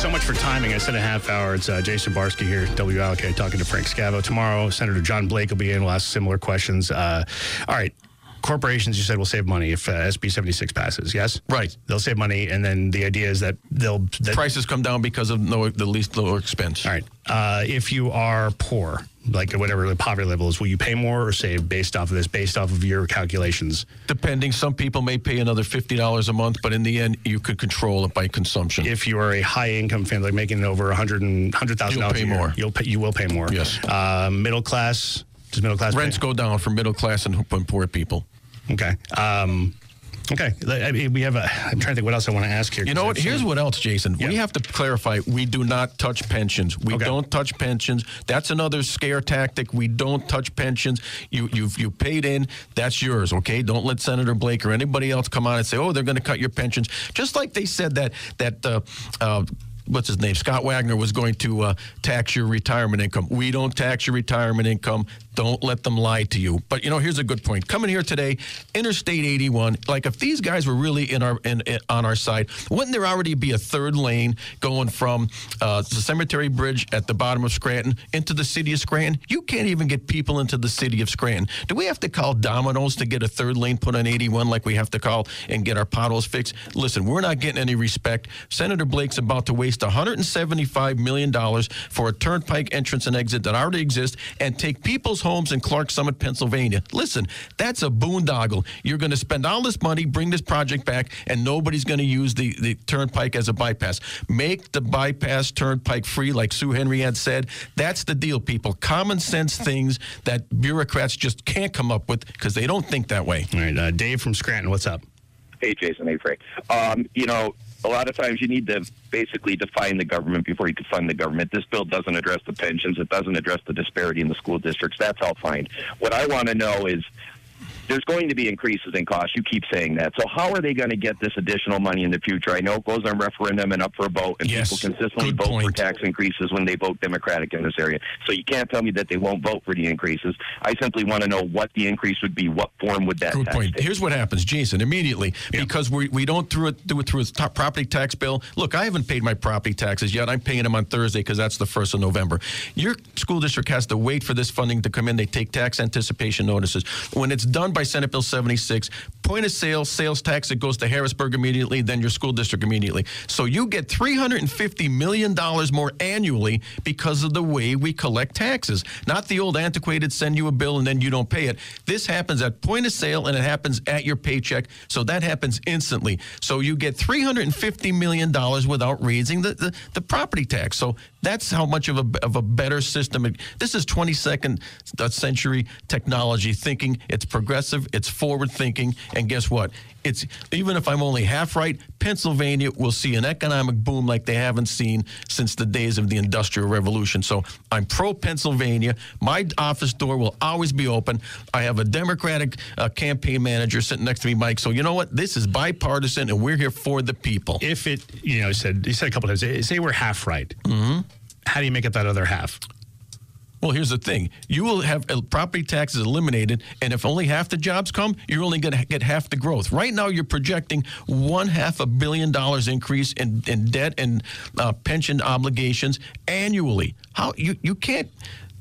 so much for timing. I said a half hour. It's uh, Jason Barsky here, WILK, talking to Frank Scavo. Tomorrow, Senator John Blake will be in. We'll ask similar questions. Uh, all right. Corporations, you said, will save money if uh, SB 76 passes, yes? Right. They'll save money, and then the idea is that they'll. That, Prices come down because of no, the least lower expense. all right. Uh, if you are poor, like at whatever the poverty level is, will you pay more or save based off of this, based off of your calculations? Depending, some people may pay another fifty dollars a month, but in the end, you could control it by consumption. If you are a high income family, like making over a hundred and hundred thousand You'll dollars pay a year, more. You'll pay, you will pay more. Yes. Uh, middle class. Does middle class Rents pay? go down for middle class and, and poor people. Okay. Um, okay. I mean, we have a. I'm trying to think what else I want to ask here. You know what? Here's what else, Jason. We have to clarify. We do not touch pensions. We Okay. don't touch pensions. That's another scare tactic. We don't touch pensions. You you've you paid in. That's yours. Okay. Don't let Senator Blake or anybody else come on and say, oh, they're going to cut your pensions. Just like they said that that. Uh, uh, What's his name? Scott Wagner was going to uh, tax your retirement income. We don't tax your retirement income. Don't let them lie to you. But you know, here's a good point. Coming here today, Interstate 81. Like if these guys were really in our in, in- on our side, wouldn't there already be a third lane going from uh, the Cemetery Bridge at the bottom of Scranton into the city of Scranton? You can't even get people into the city of Scranton. Do we have to call Domino's to get a third lane put on 81 like we have to call and get our potholes fixed? Listen, we're not getting any respect. Senator Blake's about to waste 175 million dollars for a turnpike entrance and exit that already exists and take people's homes in Clarks Summit, Pennsylvania. Listen, that's a boondoggle. You're going to spend all this money, bring this project back, and nobody's going to use the, the turnpike as a bypass. Make the bypass turnpike free, like Sue Henry had said. That's the deal, people. Common sense things that bureaucrats just can't come up with because they don't think that way. All right. Uh, Dave from Scranton. What's up? Hey, Jason. Hey, Frank. Um, you know, a lot of times you need to basically define the government before you can fund the government. This bill doesn't address the pensions. It doesn't address the disparity in the school districts. That's all fine. What I want to know is there's going to be increases in costs. You keep saying that. So how are they going to get this additional money in the future? I know it goes on referendum and up for a vote, and Yes, people consistently good vote for tax increases when they vote Democratic in this area. So you can't tell me that they won't vote for the increases. I simply want to know what the increase would be. What form would that Good point. take? Here's what happens, Jason, immediately, because we, we don't through it, do it through a property tax bill. Look, I haven't paid my property taxes yet. I'm paying them on Thursday because that's the 1st of November. Your school district has to wait for this funding to come in. They take tax anticipation notices. When it's done by Senate Bill 76, point of sale, sales tax, it goes to Harrisburg immediately, then your school district immediately. So you get $350 million more annually because of the way we collect taxes. Not the old antiquated send you a bill and then you don't pay it. This happens at point of sale and it happens at your paycheck. So that happens instantly. So you get $350 million without raising the, the, the property tax. So that's how much of a, of a better system. This is 22nd century technology thinking. It's progressive, it's forward thinking. And guess what? It's even if I'm only half right, Pennsylvania will see an economic boom like they haven't seen since the days of the Industrial Revolution. So I'm pro Pennsylvania. My office door will always be open. I have a Democratic uh, campaign manager sitting next to me, Mike. So you know what? This is bipartisan, and we're here for the people. If it, you know, said you said a couple times. Say we're half right. Mm-hmm. How do you make up that other half? Well, here's the thing: you will have uh, property taxes eliminated, and if only half the jobs come, you're only going to get half the growth. Right now, you're projecting one half a billion dollars increase in, in debt and uh, pension obligations annually. How you you can't.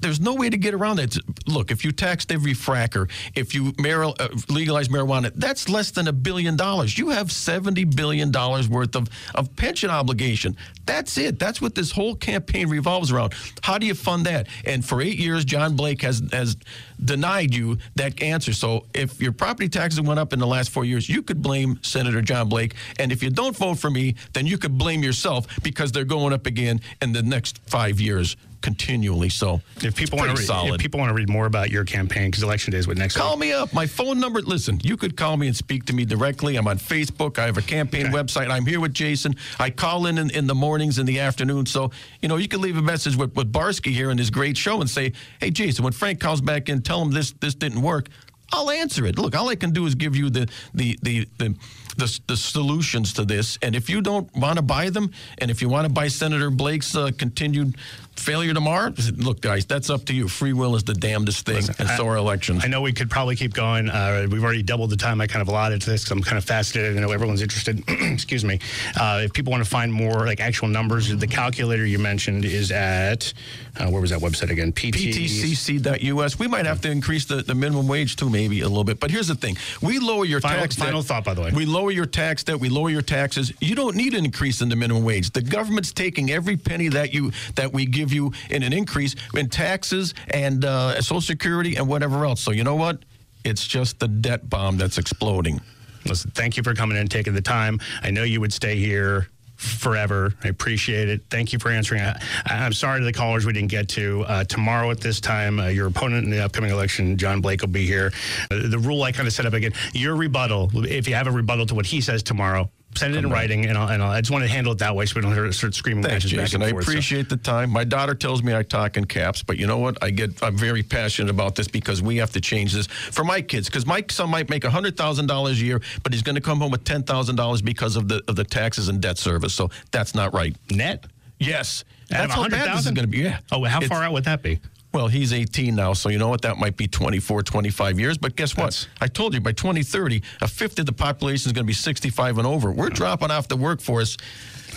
There's no way to get around that. Look, if you taxed every fracker, if you mar- uh, legalize marijuana, that's less than a billion dollars. You have seventy billion dollars worth of, of pension obligation. That's it. That's what this whole campaign revolves around. How do you fund that? And for eight years, John Blake has has denied you that answer. So if your property taxes went up in the last four years, you could blame Senator John Blake. And if you don't vote for me, then you could blame yourself because they're going up again in the next five years continually. So If people want to, read, solid. if people want to read more about your campaign, because election day is what next Call week. me up. My phone number. Listen, you could call me and speak to me directly. I'm on Facebook. I have a campaign Okay. website. I'm here with Jason. I call in, in in the mornings and the afternoon. So you know, you can leave a message with, with Barsky here in this great show and say, "Hey, Jason, when Frank calls back in, tell him this this didn't work." I'll answer it. Look, all I can do is give you the the the the, the, the solutions to this. And if you don't want to buy them, and if you want to buy Senator Blake's uh, continued failure tomorrow, look, guys, that's up to you. Free will is the damnedest thing, Listen, and so are elections. I know we could probably keep going. Uh, we've already doubled the time I kind of allotted to this because I'm kind of fascinated. I know everyone's interested. Excuse me. Uh, if people want to find more like actual numbers, the calculator you mentioned is at uh, where was that website again? PT. PTCC.us. We might have to increase the, the minimum wage too, maybe a little bit. But here's the thing: we lower your Final- tax. final debt. thought, by the way. We lower your tax debt. We lower your taxes. You don't need an increase in the minimum wage. The government's taking every penny that you that we give you in an increase in taxes and uh, Social Security and whatever else. So you know what? It's just the debt bomb that's exploding. Listen, thank you for coming in and taking the time. I know you would stay here forever. I appreciate it. Thank you for answering. I, I'm sorry to the callers we didn't get to. Uh, tomorrow at this time, uh, your opponent in the upcoming election, John Blake, will be here. Uh, the rule I kind of set up again, your rebuttal, if you have a rebuttal to what he says tomorrow, send it in writing, and, I'll, and I'll, I just want to handle it that way so we don't start- start screaming Thanks, matches back Jason. and I forth. So- appreciate the time. My daughter tells me I talk in caps, but you know what? I get. I'm very passionate about this because we have to change this for my kids. Because my son might make hundred thousand dollars a year, but he's going to come home with ten thousand dollars because of the of the taxes and debt service. So that's not right. Net? Yes, that's how bad this is 100,000? going to be. Yeah. Oh, how It's- far out would that be? Well, he's 18 now, so you know what? That might be 24, 25 years. But guess what? That's- I told you by 2030, a fifth of the population is going to be 65 and over. We're dropping off the workforce.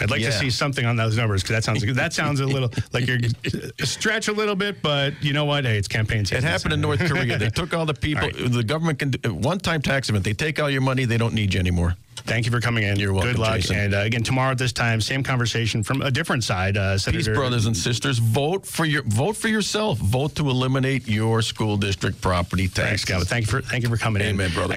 I'd like to see something on those numbers because that sounds that sounds a little like you're stretch a little bit, but you know what? Hey, it's campaign season. It happened in North Korea. They took all the people. All right. The government can do one-time tax event. They take all your money. They don't need you anymore. Thank you for coming in. You're welcome, Good luck. Jason. And uh, again, tomorrow at this time, same conversation from a different side. Uh, Peace, Senator brothers and sisters. Vote for your vote for yourself. Vote to eliminate your school district property Thanks, tax. Scott. Thank you for thank you for coming in. Amen, brother.